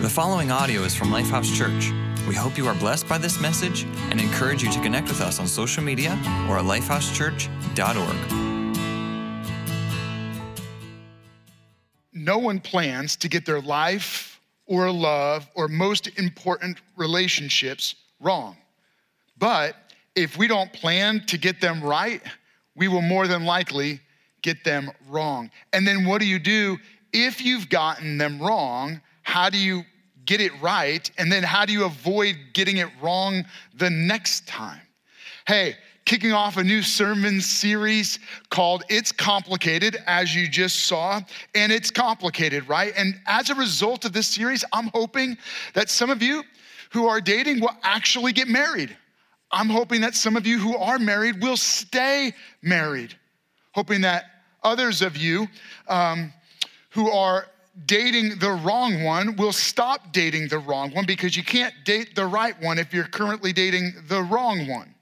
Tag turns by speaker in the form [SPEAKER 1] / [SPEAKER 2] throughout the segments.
[SPEAKER 1] The following audio is from Lifehouse Church. We hope you are blessed by this message and encourage you to connect with us on social media or at lifehousechurch.org.
[SPEAKER 2] No one plans to get their life or love or most important relationships wrong. But if we don't plan to get them right, we will more than likely get them wrong. And then what do you do if you've gotten them wrong? How do you get it right? And then how do you avoid getting it wrong the next time? Hey, kicking off a new sermon series called It's Complicated, as you just saw. And it's complicated, right? And as a result of this series, I'm hoping that some of you who are dating will actually get married. I'm hoping that some of you who are married will stay married. Hoping that others of you um, who are dating the wrong one will stop dating the wrong one because you can't date the right one if you're currently dating the wrong one.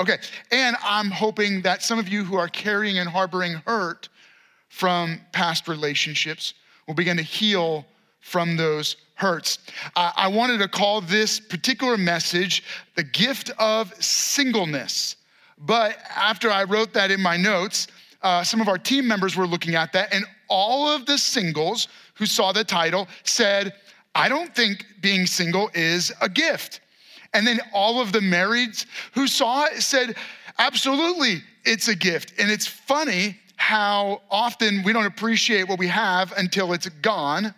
[SPEAKER 2] Okay, and I'm hoping that some of you who are carrying and harboring hurt from past relationships will begin to heal from those hurts. I wanted to call this particular message the gift of singleness. But after I wrote that in my notes, uh, some of our team members were looking at that, and all of the singles who saw the title said, I don't think being single is a gift. And then all of the marrieds who saw it said, absolutely, it's a gift. And it's funny how often we don't appreciate what we have until it's gone.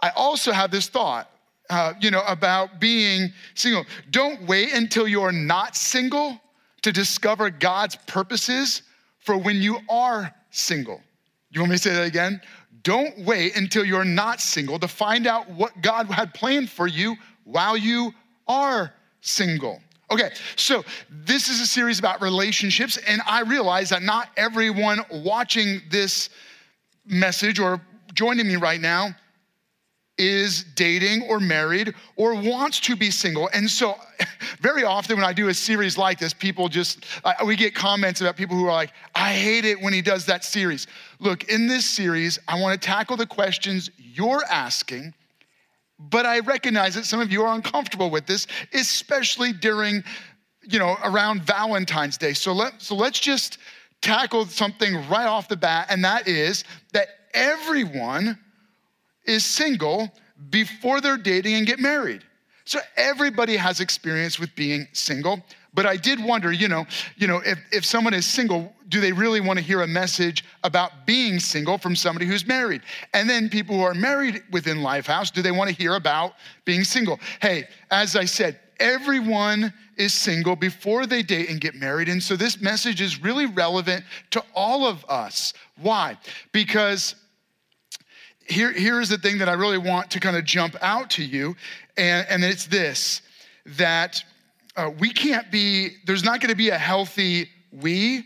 [SPEAKER 2] I also have this thought, uh, you know, about being single. Don't wait until you're not single to discover God's purposes for when you are single. You want me to say that again? Don't wait until you're not single to find out what God had planned for you while you are single. Okay, so this is a series about relationships, and I realize that not everyone watching this message or joining me right now is dating or married or wants to be single. And so, very often when I do a series like this, people just, uh, we get comments about people who are like, I hate it when he does that series. Look, in this series, I want to tackle the questions you're asking, but I recognize that some of you are uncomfortable with this, especially during, you know, around Valentine's Day. So, let, so let's just tackle something right off the bat, and that is that everyone is single before they're dating and get married. So everybody has experience with being single. But I did wonder, you know, you know, if, if someone is single, do they really want to hear a message about being single from somebody who's married? And then people who are married within Lifehouse, do they want to hear about being single? Hey, as I said, everyone is single before they date and get married. And so this message is really relevant to all of us. Why? Because here, here is the thing that I really want to kind of jump out to you, and, and it's this that uh, we can't be, there's not gonna be a healthy we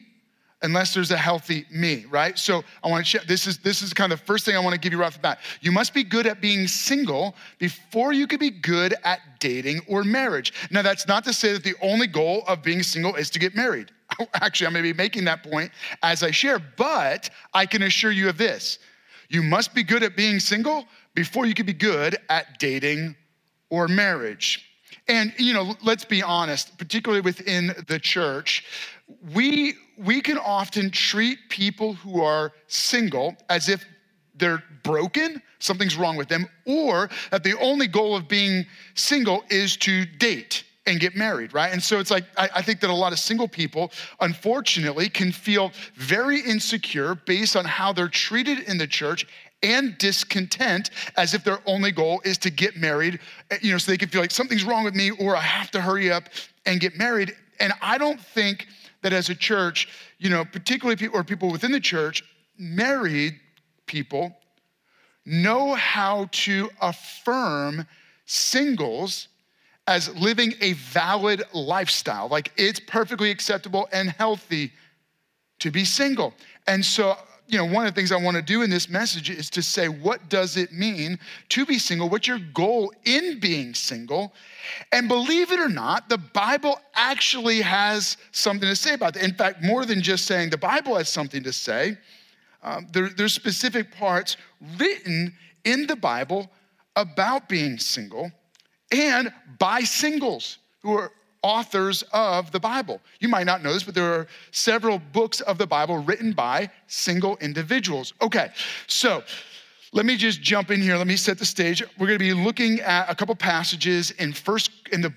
[SPEAKER 2] unless there's a healthy me, right? So I want to share, this is this is kind of the first thing I want to give you right off the bat. You must be good at being single before you can be good at dating or marriage. Now that's not to say that the only goal of being single is to get married. Actually, I'm going to be making that point as I share, but I can assure you of this. You must be good at being single before you can be good at dating or marriage. And you know, let's be honest, particularly within the church, we we can often treat people who are single as if they're broken, something's wrong with them, or that the only goal of being single is to date and get married, right? And so it's like, I, I, think that a lot of single people, unfortunately, can feel very insecure based on how they're treated in the church and discontent as if their only goal is to get married, eh, you know, so they can feel like something's wrong with me or I have to hurry up and get married. And I don't think that as a church, you know, particularly people or people within the church, married people know how to affirm singles as living a valid lifestyle. Like it's perfectly acceptable and healthy to be single. And so, you know, one of the things I want to do in this message is to say, what does it mean to be single? What's your goal in being single? And believe it or not, the Bible actually has something to say about that. In fact, more than just saying the Bible has something to say, um, there, there's specific parts written in the Bible about being single and by singles who are authors of the Bible. You might not know this, but there are several books of the Bible written by single individuals. Okay, so let me just jump in here. Let me set the stage. We're going to be looking at a couple passages in first in the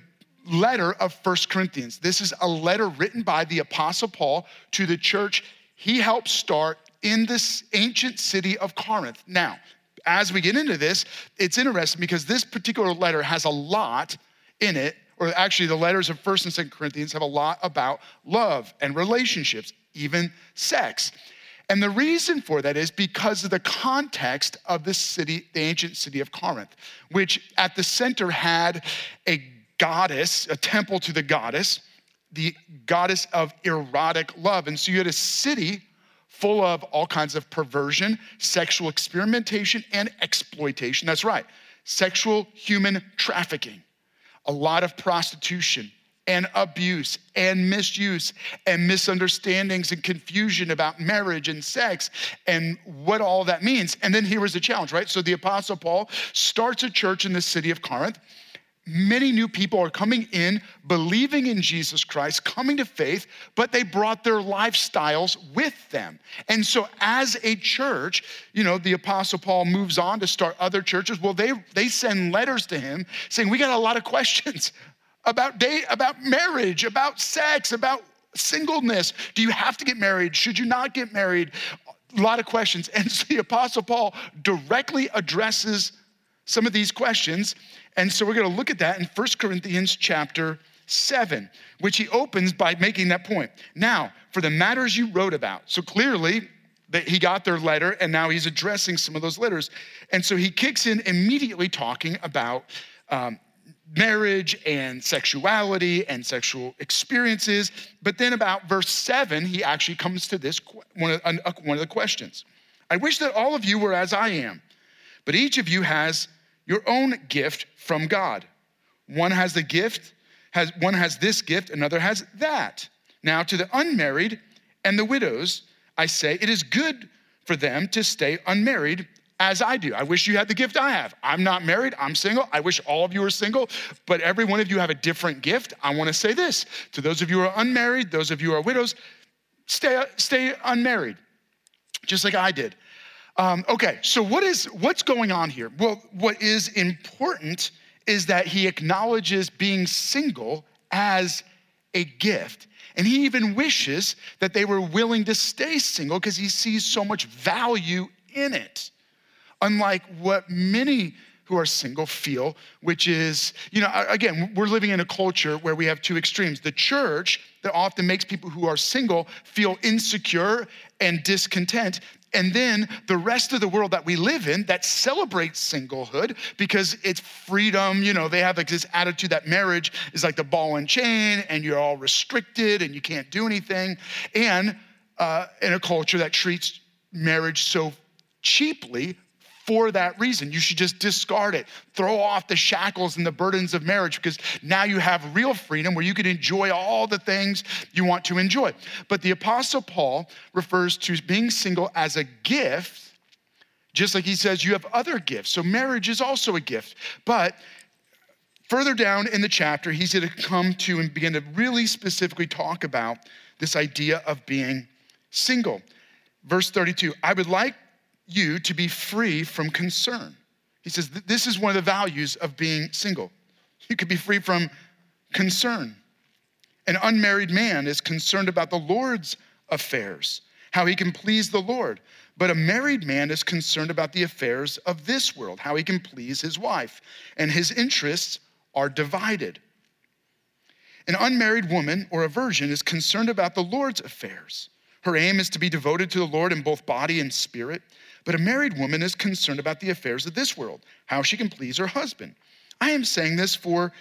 [SPEAKER 2] letter of First Corinthians. This is a letter written by the apostle Paul to the church he helped start in this ancient city of Corinth. Now, as we get into this, it's interesting because this particular letter has a lot in it or actually the letters of 1st and 2nd Corinthians have a lot about love and relationships, even sex. And the reason for that is because of the context of the city, the ancient city of Corinth, which at the center had a goddess, a temple to the goddess, the goddess of erotic love. And so you had a city full of all kinds of perversion, sexual experimentation, and exploitation. That's right, sexual human trafficking a lot of prostitution and abuse and misuse and misunderstandings and confusion about marriage and sex and what all that means. And then here was the challenge, right? So the Apostle Paul starts a church in the city of Corinth many new people are coming in, believing in Jesus Christ, coming to faith, but they brought their lifestyles with them. And so, as a church, you know, the Apostle Paul moves on to start other churches. Well, they, they send letters to him saying, We got a lot of questions about date, about marriage, about sex, about singleness. Do you have to get married? Should you not get married? A lot of questions. And so the Apostle Paul directly addresses some of these questions. And so we're going to look at that in 1 Corinthians chapter 7, which he opens by making that point. Now, for the matters you wrote about. So clearly, that he got their letter and now he's addressing some of those letters. And so he kicks in immediately talking about um, marriage and sexuality and sexual experiences. But then about verse seven, he actually comes to this one of, one of the questions. I wish that all of you were as I am, but each of you has your own gift from God. One has the gift, has, one has this gift, another has that. Now, to the unmarried and the widows, I say, it is good for them to stay unmarried as I do. I wish you had the gift I have. I'm not married, I'm single. I wish all of you were single, but every one of you have a different gift. I want to say this to those of you who are unmarried, those of you who are widows, stay, stay unmarried, just like I did. Um, okay, so what is what's going on here? Well, what is important is that he acknowledges being single as a gift. And he even wishes that they were willing to stay single because he sees so much value in it. Unlike what many who are single feel, which is, you know, again, we're living in a culture where we have two extremes. The church that often makes people who are single feel insecure and discontent. And then the rest of the world that we live in that celebrates singlehood because it's freedom. You know, they have like this attitude that marriage is like the ball and chain and you're all restricted and you can't do anything. And uh, in a culture that treats marriage so cheaply, for that reason. You should just discard it. Throw off the shackles and the burdens of marriage because now you have real freedom where you can enjoy all the things you want to enjoy. But the Apostle Paul refers to being single as a gift, just like he says you have other gifts. So marriage is also a gift. But further down in the chapter, he's going to come to and begin to really specifically talk about this idea of being single. Verse 32 I would like you to be free from concern. He says, This is one of the values of being single. You could be free from concern. An unmarried man is concerned about the Lord's affairs, how he can please the Lord. But a married man is concerned about the affairs of this world, how he can please his wife. And his interests are divided. An unmarried woman or a virgin is concerned about the Lord's affairs. Her aim is to be devoted to the Lord in both body and spirit. But a married woman is concerned about the affairs of this world, how she can please her husband. I am saying this for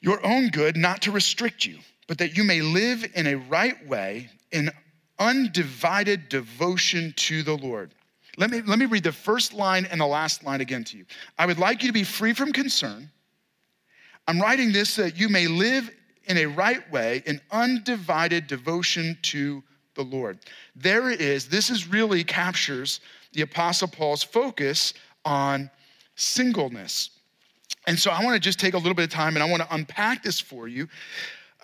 [SPEAKER 2] your own good, not to restrict you, but that you may live in a right way, in undivided devotion to the Lord. Let me, let me read the first line and the last line again to you. I would like you to be free from concern. I'm writing this so that you may live in a right way, in undivided devotion to the Lord. There it is. This is really captures the Apostle Paul's focus on singleness. And so I want to just take a little bit of time and I want to unpack this for you.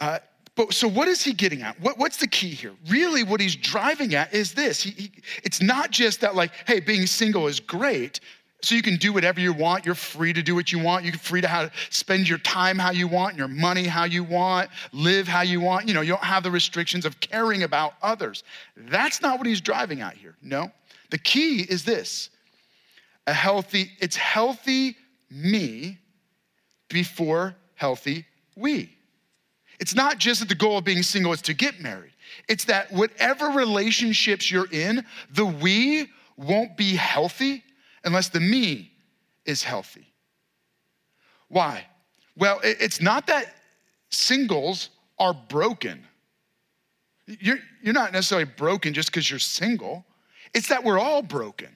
[SPEAKER 2] Uh, but so, what is he getting at? What, what's the key here? Really, what he's driving at is this. He, he, it's not just that, like, hey, being single is great, so you can do whatever you want. You're free to do what you want. You're free to how, spend your time how you want, your money how you want, live how you want. You know, you don't have the restrictions of caring about others. That's not what he's driving at here. No. The key is this a healthy, it's healthy me before healthy we. It's not just that the goal of being single is to get married. It's that whatever relationships you're in, the we won't be healthy unless the me is healthy. Why? Well, it's not that singles are broken. You're, you're not necessarily broken just because you're single, it's that we're all broken.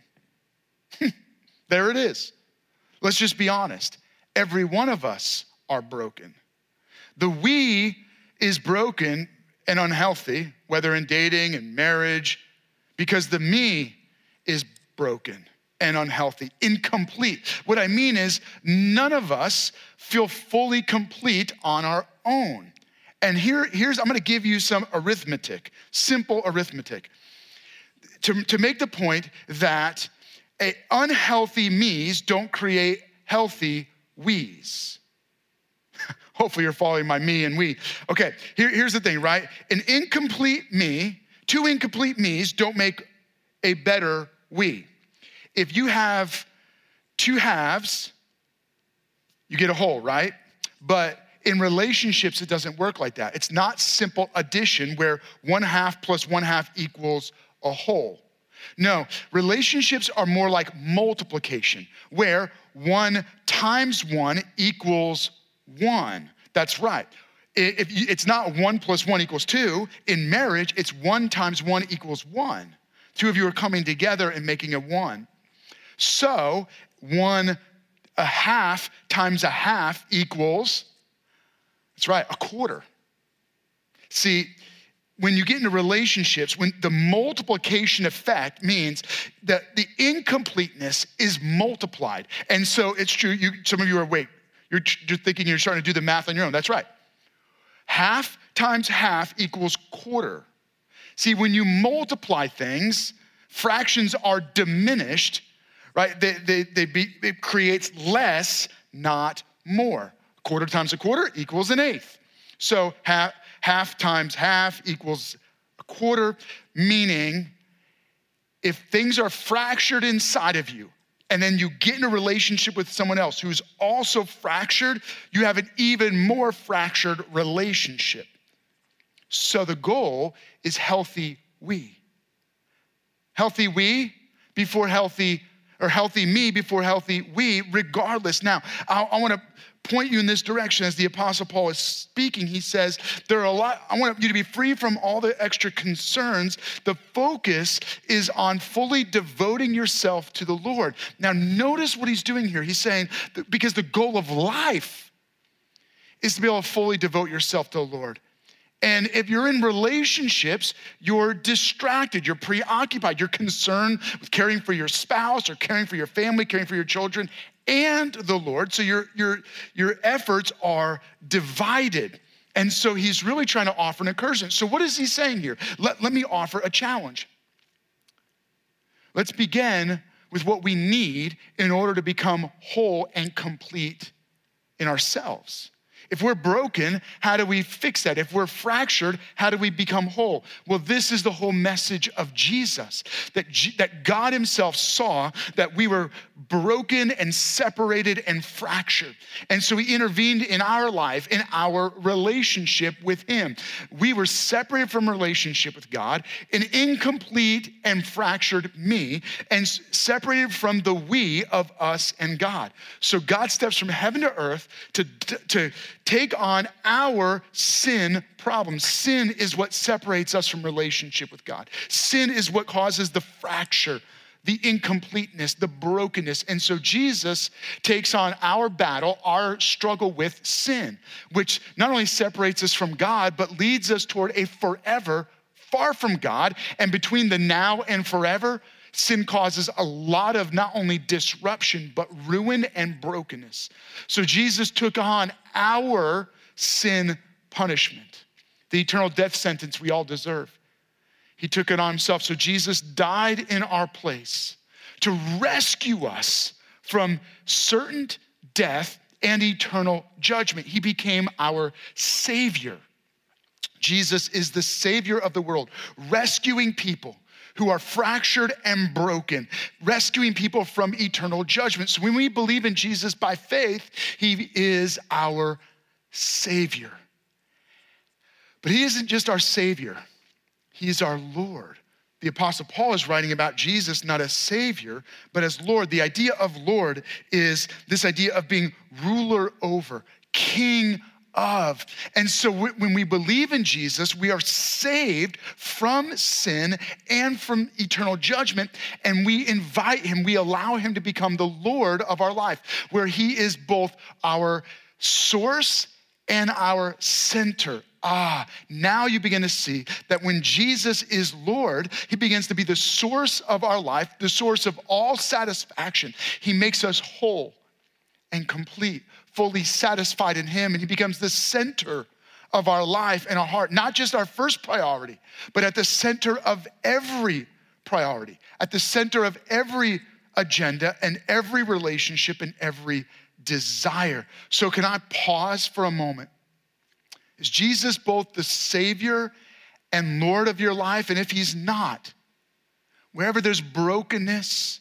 [SPEAKER 2] there it is. Let's just be honest. Every one of us are broken. The we is broken and unhealthy, whether in dating and marriage, because the me is broken and unhealthy, incomplete. What I mean is, none of us feel fully complete on our own. And here, here's, I'm gonna give you some arithmetic, simple arithmetic, to, to make the point that a unhealthy me's don't create healthy we's. Hopefully, you're following my me and we. Okay, here, here's the thing, right? An incomplete me, two incomplete me's don't make a better we if you have two halves, you get a whole, right? But in relationships, it doesn't work like that. It's not simple addition where one half plus one half equals a whole. No, relationships are more like multiplication, where one times one equals one. That's right. If it's not one plus one equals two, in marriage, it's one times one equals one. Two of you are coming together and making a one. So one, a half times a half equals, that's right, a quarter. See, when you get into relationships, when the multiplication effect means that the incompleteness is multiplied. And so it's true, you, some of you are, wait, you're, you're thinking you're starting to do the math on your own. That's right. Half times half equals quarter. See, when you multiply things, fractions are diminished right? They, they, they be, it creates less, not more. A quarter times a quarter equals an eighth. So half, half times half equals a quarter, meaning if things are fractured inside of you, and then you get in a relationship with someone else who's also fractured, you have an even more fractured relationship. So the goal is healthy we. Healthy we before healthy or healthy me before healthy we, regardless. Now, I, I want to point you in this direction as the apostle paul is speaking. He says there are a lot i want you to be free from all the extra concerns. The focus is on fully devoting yourself to the lord. Now notice what he's doing here. He's saying because the goal of life is to be able to fully devote yourself to the lord and if you're in relationships, you're distracted, you're preoccupied, you're concerned with caring for your spouse or caring for your family, caring for your children and the Lord. So your, your, your efforts are divided. And so he's really trying to offer an encouragement. So, what is he saying here? Let, let me offer a challenge. Let's begin with what we need in order to become whole and complete in ourselves. If we're broken, how do we fix that? If we're fractured, how do we become whole? Well, this is the whole message of Jesus that, G- that God Himself saw that we were broken and separated and fractured. And so He intervened in our life, in our relationship with Him. We were separated from relationship with God, an incomplete and fractured me, and separated from the we of us and God. So God steps from heaven to earth to, to, take on our sin problems. Sin is what separates us from relationship with God. Sin is what causes the fracture, the incompleteness, the brokenness. And so Jesus takes on our battle, our struggle with sin, which not only separates us from God, but leads us toward a forever far from God. And between the now and forever, sin causes a lot of not only disruption, but ruin and brokenness. So Jesus took on our sin punishment, the eternal death sentence we all deserve. He took it on himself. So Jesus died in our place to rescue us from certain death and eternal judgment. He became our Savior. Jesus is the Savior of the world, rescuing people who are fractured and broken, rescuing people from eternal judgment. So when we believe in Jesus by faith, He is our Savior. But He isn't just our Savior, He is our Lord. The Apostle Paul is writing about Jesus not as Savior, but as Lord. The idea of Lord is this idea of being ruler over, king of. And so when we believe in Jesus, we are saved from sin and from eternal judgment. And we invite him, we allow him to become the Lord of our life, where he is both our source and our center. Ah, now you begin to see that when Jesus is Lord, He begins to be the source of our life, the source of all satisfaction. He makes us whole and complete, fully satisfied in Him, and He becomes the center of our life and our heart, not just our first priority, but at the center of every priority, at the center of every agenda and every relationship and every desire. So, can I pause for a moment? Is Jesus both the Savior and Lord of your life? And if He's not, wherever there's brokenness,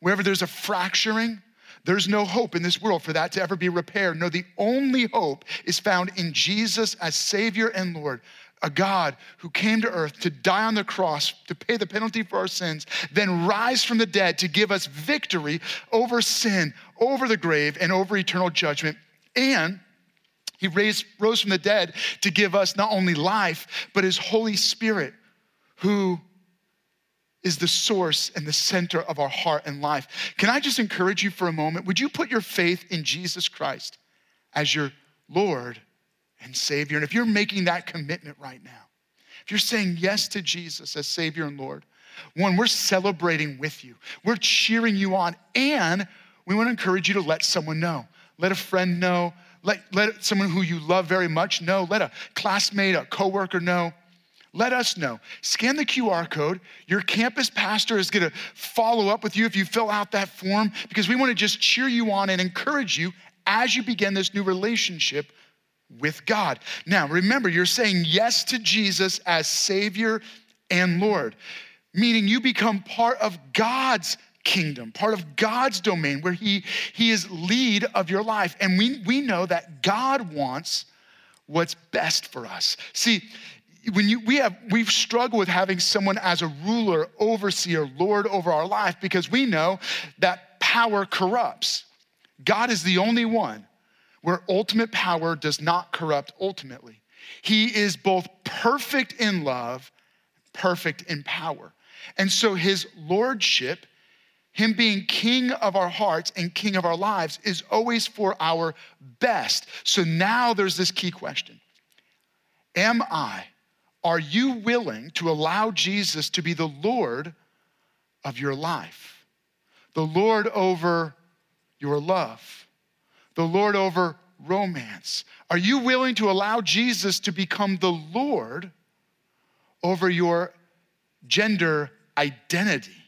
[SPEAKER 2] wherever there's a fracturing, there's no hope in this world for that to ever be repaired. No, the only hope is found in Jesus as Savior and Lord, a God who came to earth to die on the cross to pay the penalty for our sins, then rise from the dead to give us victory over sin, over the grave, and over eternal judgment. And he raised, rose from the dead to give us not only life, but his Holy Spirit, who is the source and the center of our heart and life. Can I just encourage you for a moment? Would you put your faith in Jesus Christ as your Lord and Savior? And if you're making that commitment right now, if you're saying yes to Jesus as Savior and Lord, one, we're celebrating with you, we're cheering you on, and we want to encourage you to let someone know. Let a friend know, let, let someone who you love very much know. Let a classmate, a coworker know. Let us know. Scan the QR code. Your campus pastor is going to follow up with you if you fill out that form because we want to just cheer you on and encourage you as you begin this new relationship with God. Now, remember, you're saying yes to Jesus as Savior and Lord, meaning you become part of God's kingdom, part of God's domain where he, he is lead of your life. And we, we know that God wants what's best for us. See, when you, we have we've struggled with having someone as a ruler, overseer, lord over our life because we know that power corrupts. God is the only one where ultimate power does not corrupt ultimately. He is both perfect in love, perfect in power. And so his lordship him being king of our hearts and king of our lives is always for our best. So now there's this key question Am I, are you willing to allow Jesus to be the Lord of your life? The Lord over your love, the Lord over romance. Are you willing to allow Jesus to become the Lord over your gender identity?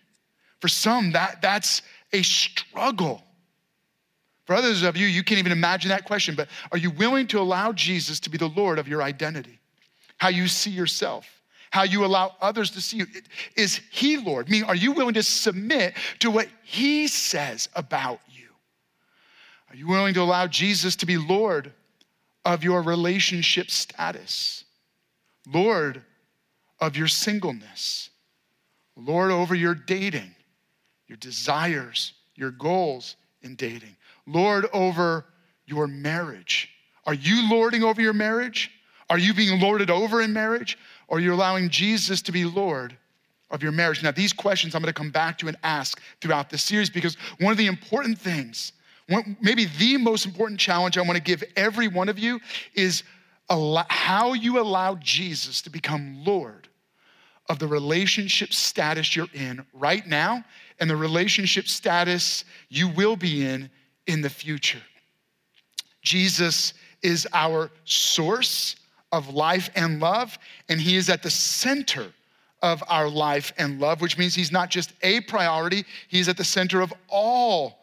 [SPEAKER 2] For some, that, that's a struggle. For others of you, you can't even imagine that question, but are you willing to allow Jesus to be the Lord of your identity? How you see yourself, how you allow others to see you. Is He Lord? I mean, are you willing to submit to what He says about you? Are you willing to allow Jesus to be Lord of your relationship status? Lord of your singleness? Lord over your dating? Your desires, your goals in dating. Lord over your marriage. Are you lording over your marriage? Are you being lorded over in marriage? Or are you allowing Jesus to be Lord of your marriage? Now, these questions I'm gonna come back to and ask throughout this series because one of the important things, maybe the most important challenge I wanna give every one of you is how you allow Jesus to become Lord of the relationship status you're in right now and the relationship status you will be in in the future. Jesus is our source of life and love, and He is at the center of our life and love, which means He's not just a priority, He's at the center of all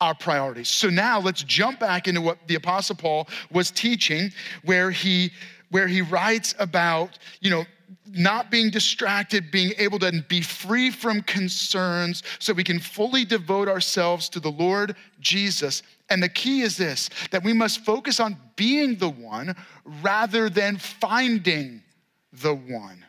[SPEAKER 2] our priorities. So now let's jump back into what the Apostle Paul was teaching, where he where he writes about, you know, not being distracted, being able to be free from concerns so we can fully devote ourselves to the Lord Jesus. And the key is this that we must focus on being the one rather than finding the one.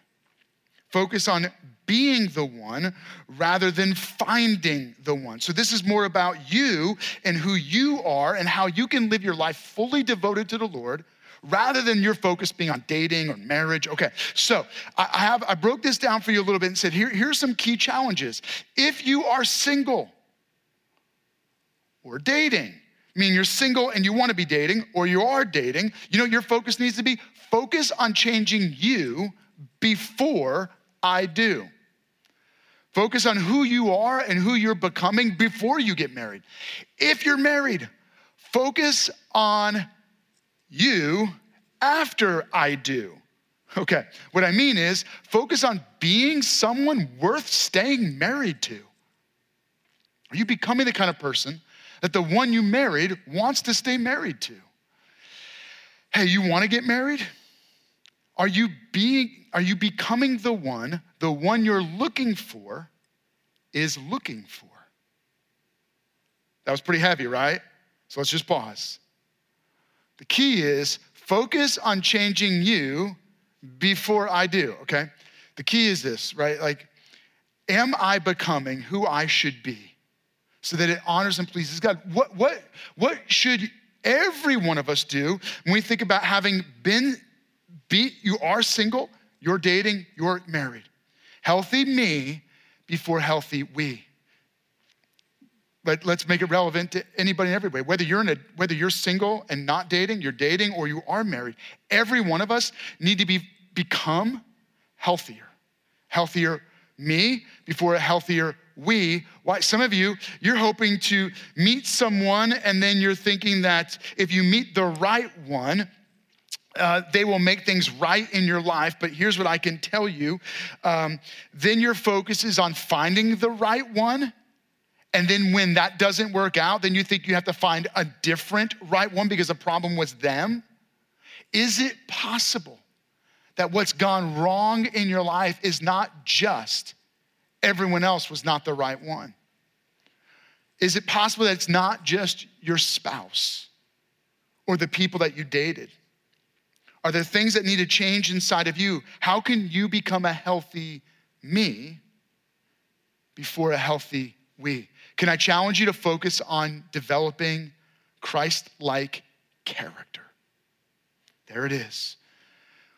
[SPEAKER 2] Focus on being the one rather than finding the one. So, this is more about you and who you are and how you can live your life fully devoted to the Lord rather than your focus being on dating or marriage. Okay, so I have I broke this down for you a little bit and said here, here's some key challenges. If you are single or dating, I mean you're single and you want to be dating, or you are dating, you know your focus needs to be focus on changing you before I do. Focus on who you are and who you're becoming before you get married. If you're married, focus on you after I do. Okay, what I mean is focus on being someone worth staying married to. Are you becoming the kind of person that the one you married wants to stay married to? Hey, you want to get married? Are you being are you becoming the one the one you're looking for is looking for? That was pretty heavy, right? So let's just pause. The key is focus on changing you before I do, okay? The key is this, right? Like, am I becoming who I should be so that it honors and pleases God? What, what, what should every one of us do when we think about having been, be, you are single, you're dating, you're married? Healthy me before healthy we but let's make it relevant to anybody and everybody. Whether you're in a, whether you're single and not dating, you're dating, or you are married, every one of us need to be become healthier. Healthier me before a healthier we. Why some of you, you're hoping to meet someone, and then you're thinking that if you meet the right one, uh, they will make things right in your life. But here's what I can tell you um, then your focus is on finding the right one and then when that doesn't work out, then you think you have to find a different right one because the problem was them? Is it possible that what's gone wrong in your life is not just everyone else was not the right one? Is it possible that it's not just your spouse or the people that you dated? Are there things that need to change inside of you? How can you become a healthy me before a healthy we? Can I challenge you to focus on developing Christ like character? There it is.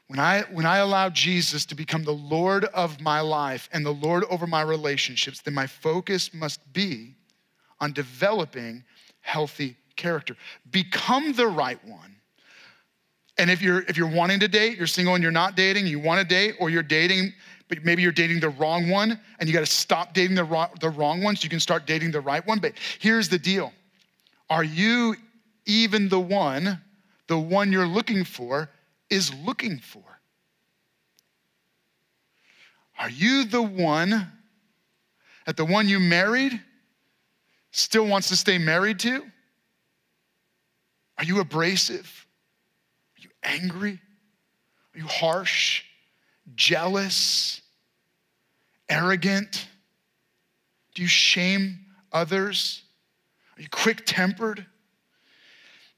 [SPEAKER 2] When I, when I allow Jesus to become the Lord of my life and the Lord over my relationships, then my focus must be on developing healthy character. Become the right one. And if you're if you're wanting to date, you're single and you're not dating, you want to date, or you're dating but maybe you're dating the wrong one and you got to stop dating the wrong, the wrong one so you can start dating the right one. But here's the deal Are you even the one, the one you're looking for is looking for? Are you the one that the one you married still wants to stay married to? Are you abrasive? Are you angry? Are you harsh? Jealous, arrogant? Do you shame others? Are you quick tempered?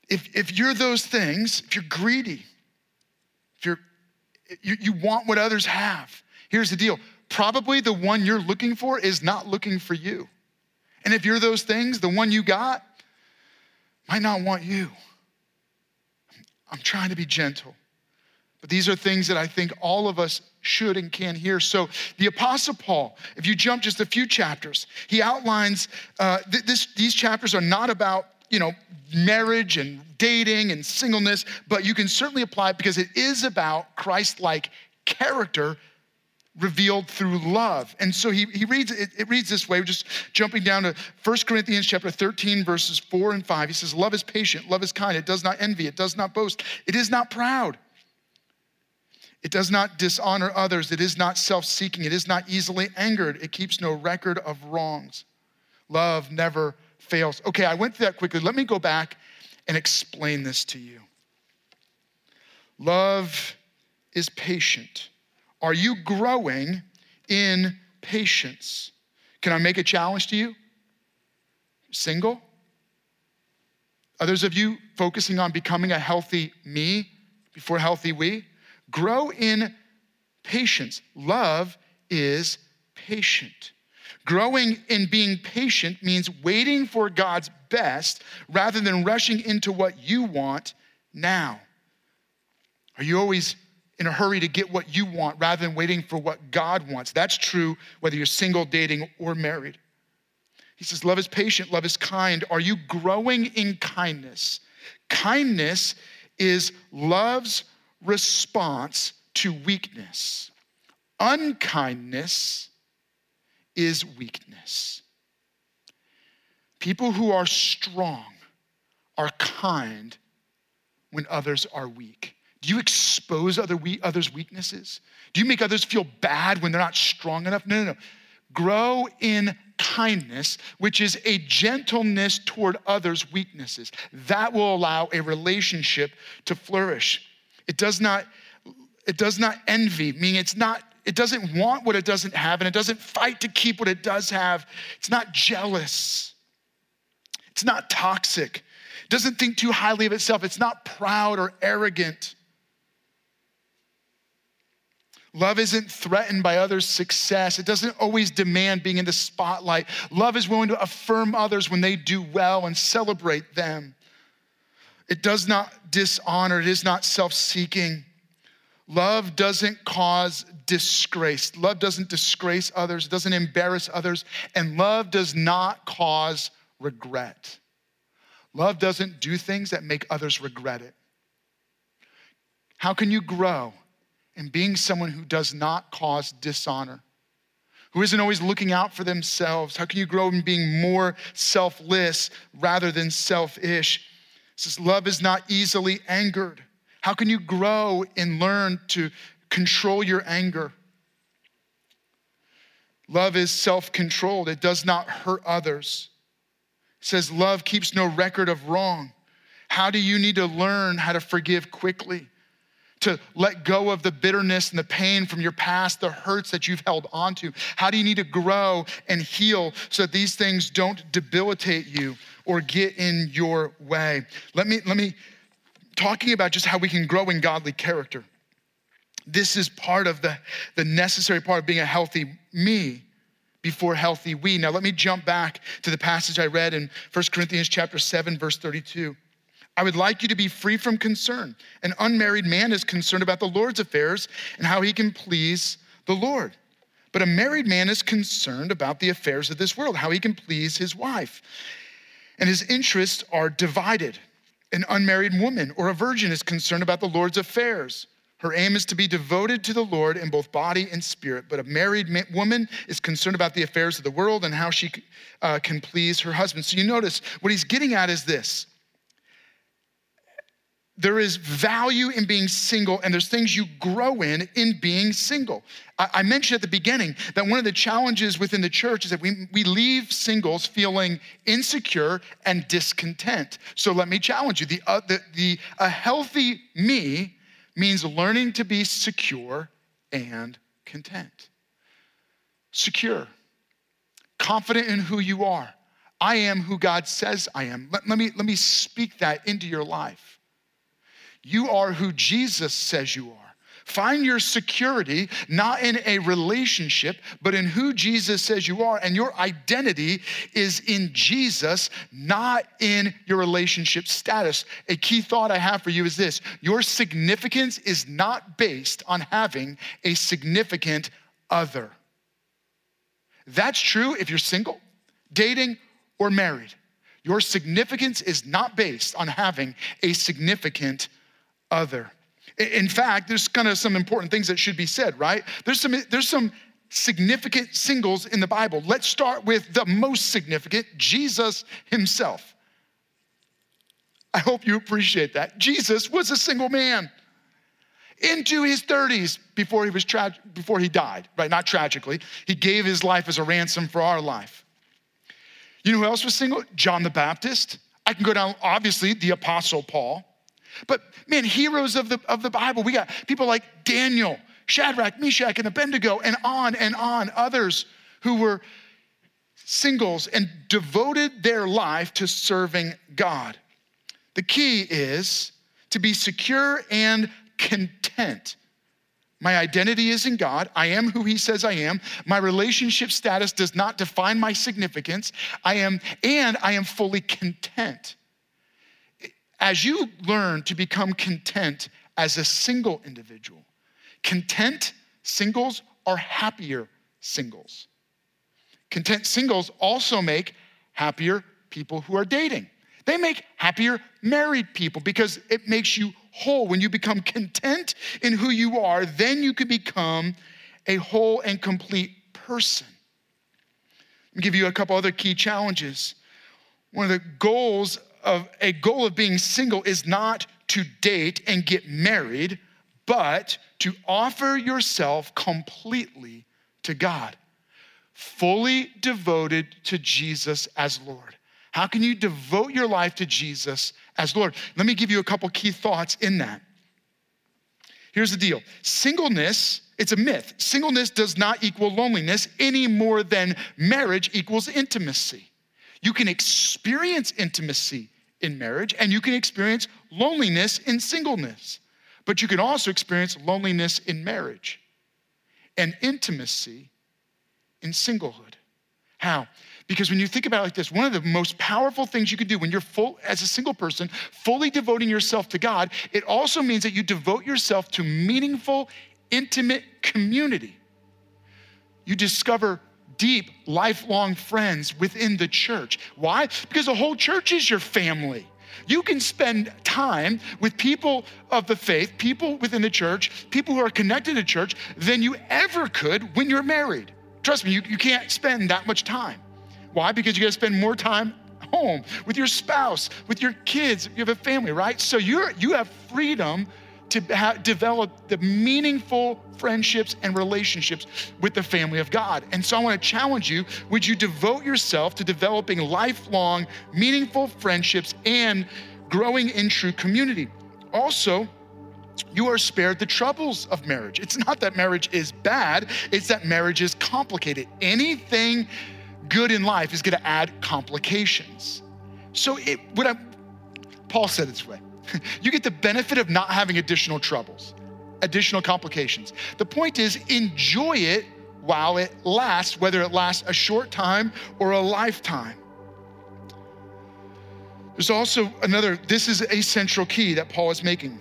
[SPEAKER 2] If, if you're those things, if you're greedy, if you're, you, you want what others have, here's the deal probably the one you're looking for is not looking for you. And if you're those things, the one you got might not want you. I'm trying to be gentle. But these are things that I think all of us should and can hear. So, the Apostle Paul, if you jump just a few chapters, he outlines uh, th- this, these chapters are not about you know marriage and dating and singleness, but you can certainly apply it because it is about Christ-like character revealed through love. And so he, he reads it, it reads this way, just jumping down to 1 Corinthians chapter 13, verses 4 and 5. He says, Love is patient, love is kind, it does not envy, it does not boast, it is not proud. It does not dishonor others. It is not self seeking. It is not easily angered. It keeps no record of wrongs. Love never fails. Okay, I went through that quickly. Let me go back and explain this to you. Love is patient. Are you growing in patience? Can I make a challenge to you? Single? Others of you focusing on becoming a healthy me before healthy we? Grow in patience. Love is patient. Growing in being patient means waiting for God's best rather than rushing into what you want now. Are you always in a hurry to get what you want rather than waiting for what God wants? That's true whether you're single, dating, or married. He says, Love is patient, love is kind. Are you growing in kindness? Kindness is love's response to weakness. Unkindness is weakness. People who are strong are kind when others are weak. Do you expose other we- others' weaknesses? Do you make others feel bad when they're not strong enough? No, no, no. Grow in kindness, which is a gentleness toward others' weaknesses. That will allow a relationship to flourish. It does not, it does not envy, meaning it's not, it doesn't want what it doesn't have, and it doesn't fight to keep what it does have. It's not jealous. It's not toxic. It doesn't think too highly of itself. It's not proud or arrogant. Love isn't threatened by others' success. It doesn't always demand being in the spotlight. Love is willing to affirm others when they do well and celebrate them. It does not dishonor, it is not self seeking. Love doesn't cause disgrace. Love doesn't disgrace others, it doesn't embarrass others, and love does not cause regret. Love doesn't do things that make others regret it. How can you grow in being someone who does not cause dishonor? Who isn't always looking out for themselves? How can you grow in being more selfless rather than selfish? Says, Love is not easily angered. How can you grow and learn to control your anger? Love is self controlled, it does not hurt others. It says, Love keeps no record of wrong. How do you need to learn how to forgive quickly? To let go of the bitterness and the pain from your past, the hurts that you've held onto? How do you need to grow and heal so that these things don't debilitate you? Or get in your way. Let me, let me, talking about just how we can grow in godly character. This is part of the, the necessary part of being a healthy me before healthy we. Now let me jump back to the passage I read in 1 Corinthians chapter 7, verse 32. I would like you to be free from concern. An unmarried man is concerned about the Lord's affairs and how he can please the Lord. But a married man is concerned about the affairs of this world, how he can please his wife and his interests are divided. An unmarried woman or a virgin is concerned about the Lord's affairs. Her aim is to be devoted to the Lord in both body and spirit. But a married woman is concerned about the affairs of the world and how she uh, can please her husband. So you notice what he's getting at is this there is value in being single, and there's things you grow in in being single. I, I, mentioned at the beginning that one of the challenges within the church is that we, we leave singles feeling insecure and discontent. So let me challenge you. The, uh, the, the, a healthy me means learning to be secure and content. Secure, confident in who you are. I am who God says I am. Let, let, me, let me speak that into your life. You are who Jesus says you are. Find your security not in a relationship, but in who Jesus says you are. And your identity is in Jesus, not in your relationship status. A key thought I have for you is this your significance is not based on having a significant other. That's true if you're single, dating, or married. Your significance is not based on having a significant other. In fact, there's kind of some important things that should be said, right? There's some, there's some significant singles in the Bible. Let's start with the most significant Jesus himself. I hope you appreciate that. Jesus was a single man into his 30s before he was tra- before he died, right? Not tragically. He gave his life as a ransom for our life. You know who else was single? John the Baptist. I can go down, obviously, the Apostle Paul. But man, heroes of the, of the Bible, we got people like Daniel, Shadrach, Meshach, and Abednego, and on and on, others who were singles and devoted their life to serving God. The key is to be secure and content. My identity is in God. I am who He says I am. My relationship status does not define my significance. I am, and I am fully content. As you learn to become content as a single individual, content singles are happier singles. Content singles also make happier people who are dating. They make happier married people because it makes you whole. When you become content in who you are, then you can become a whole and complete person. Let me give you a couple other key challenges. One of the goals of a goal of being single is not to date and get married, but to offer yourself completely to God, fully devoted to Jesus as Lord. How can you devote your life to Jesus as Lord? Let me give you a couple key thoughts in that. Here's the deal singleness, it's a myth. Singleness does not equal loneliness any more than marriage equals intimacy. You can experience intimacy in marriage and you can experience loneliness in singleness, but you can also experience loneliness in marriage and intimacy in singlehood. How? Because when you think about it like this, one of the most powerful things you could do when you're full, as a single person, fully devoting yourself to God, it also means that you devote yourself to meaningful, intimate community. You discover deep, lifelong friends within the church. Why? Because the whole church is your family. You can spend time with people of the faith, people within the church, people who are connected to church, than you ever could when you're married. Trust me, you, you can't spend that much time. Why? Because you got to spend more time home with your spouse, with your kids. You have a family, right? So you're you have freedom to develop the meaningful friendships and relationships with the family of God. And so I want to challenge you would you devote yourself to developing lifelong, meaningful friendships and growing in true community? Also, you are spared the troubles of marriage. It's not that marriage is bad, it's that marriage is complicated. Anything good in life is going to add complications. So it, what I, Paul said it this way you get the benefit of not having additional troubles, additional complications. The point is, enjoy it while it lasts, whether it lasts a short time or a lifetime. There's also another, this is a central key that Paul is making.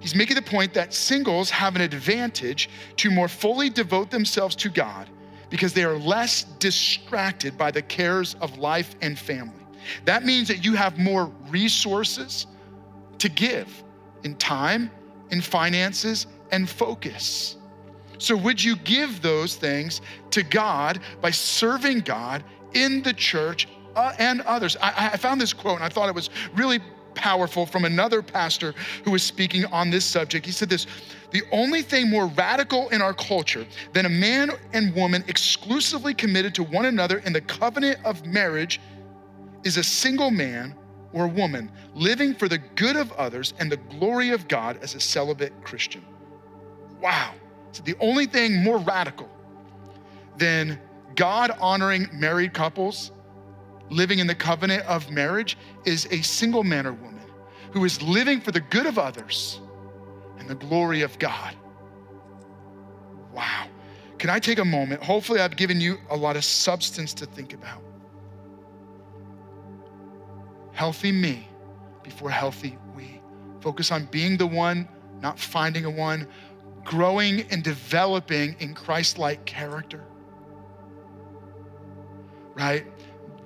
[SPEAKER 2] He's making the point that singles have an advantage to more fully devote themselves to God because they are less distracted by the cares of life and family. That means that you have more resources to give in time, in finances, and focus. So, would you give those things to God by serving God in the church uh, and others? I, I found this quote and I thought it was really powerful from another pastor who was speaking on this subject. He said this The only thing more radical in our culture than a man and woman exclusively committed to one another in the covenant of marriage is a single man or woman living for the good of others and the glory of God as a celibate Christian. Wow. So the only thing more radical than God honoring married couples living in the covenant of marriage is a single man or woman who is living for the good of others and the glory of God. Wow. Can I take a moment? Hopefully, I've given you a lot of substance to think about. Healthy me before healthy we. Focus on being the one, not finding a one, growing and developing in Christ like character. Right?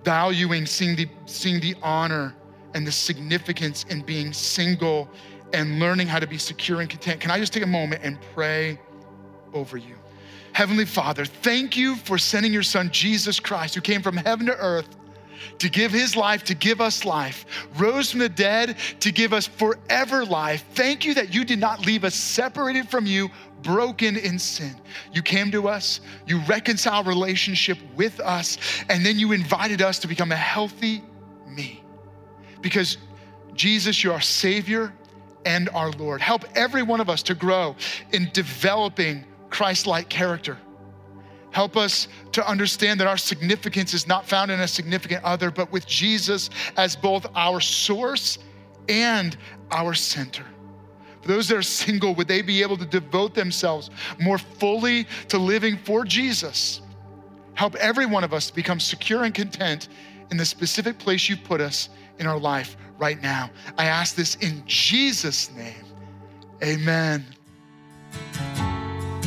[SPEAKER 2] valuing seeing the, seeing the honor and the significance in being single and learning how to be secure and content, can I just take a moment and pray over you? Heavenly Father, thank you for sending your son, Jesus Christ, who came from heaven to earth to give his life, to give us life, rose from the dead to give us forever life. Thank you that you did not leave us separated from you, broken in sin. You came to us, you reconciled relationship with us, and then you invited us to become a healthy me. Because Jesus, you're our Savior and our Lord. Help every one of us to grow in developing Christ like character Help us to understand that our significance is not found in a significant other, but with Jesus as both our source and our center. For those that are single, would they be able to devote themselves more fully to living for Jesus? Help every one of us become secure and content in the specific place you've put us in our life right now. I ask this in Jesus' name. Amen.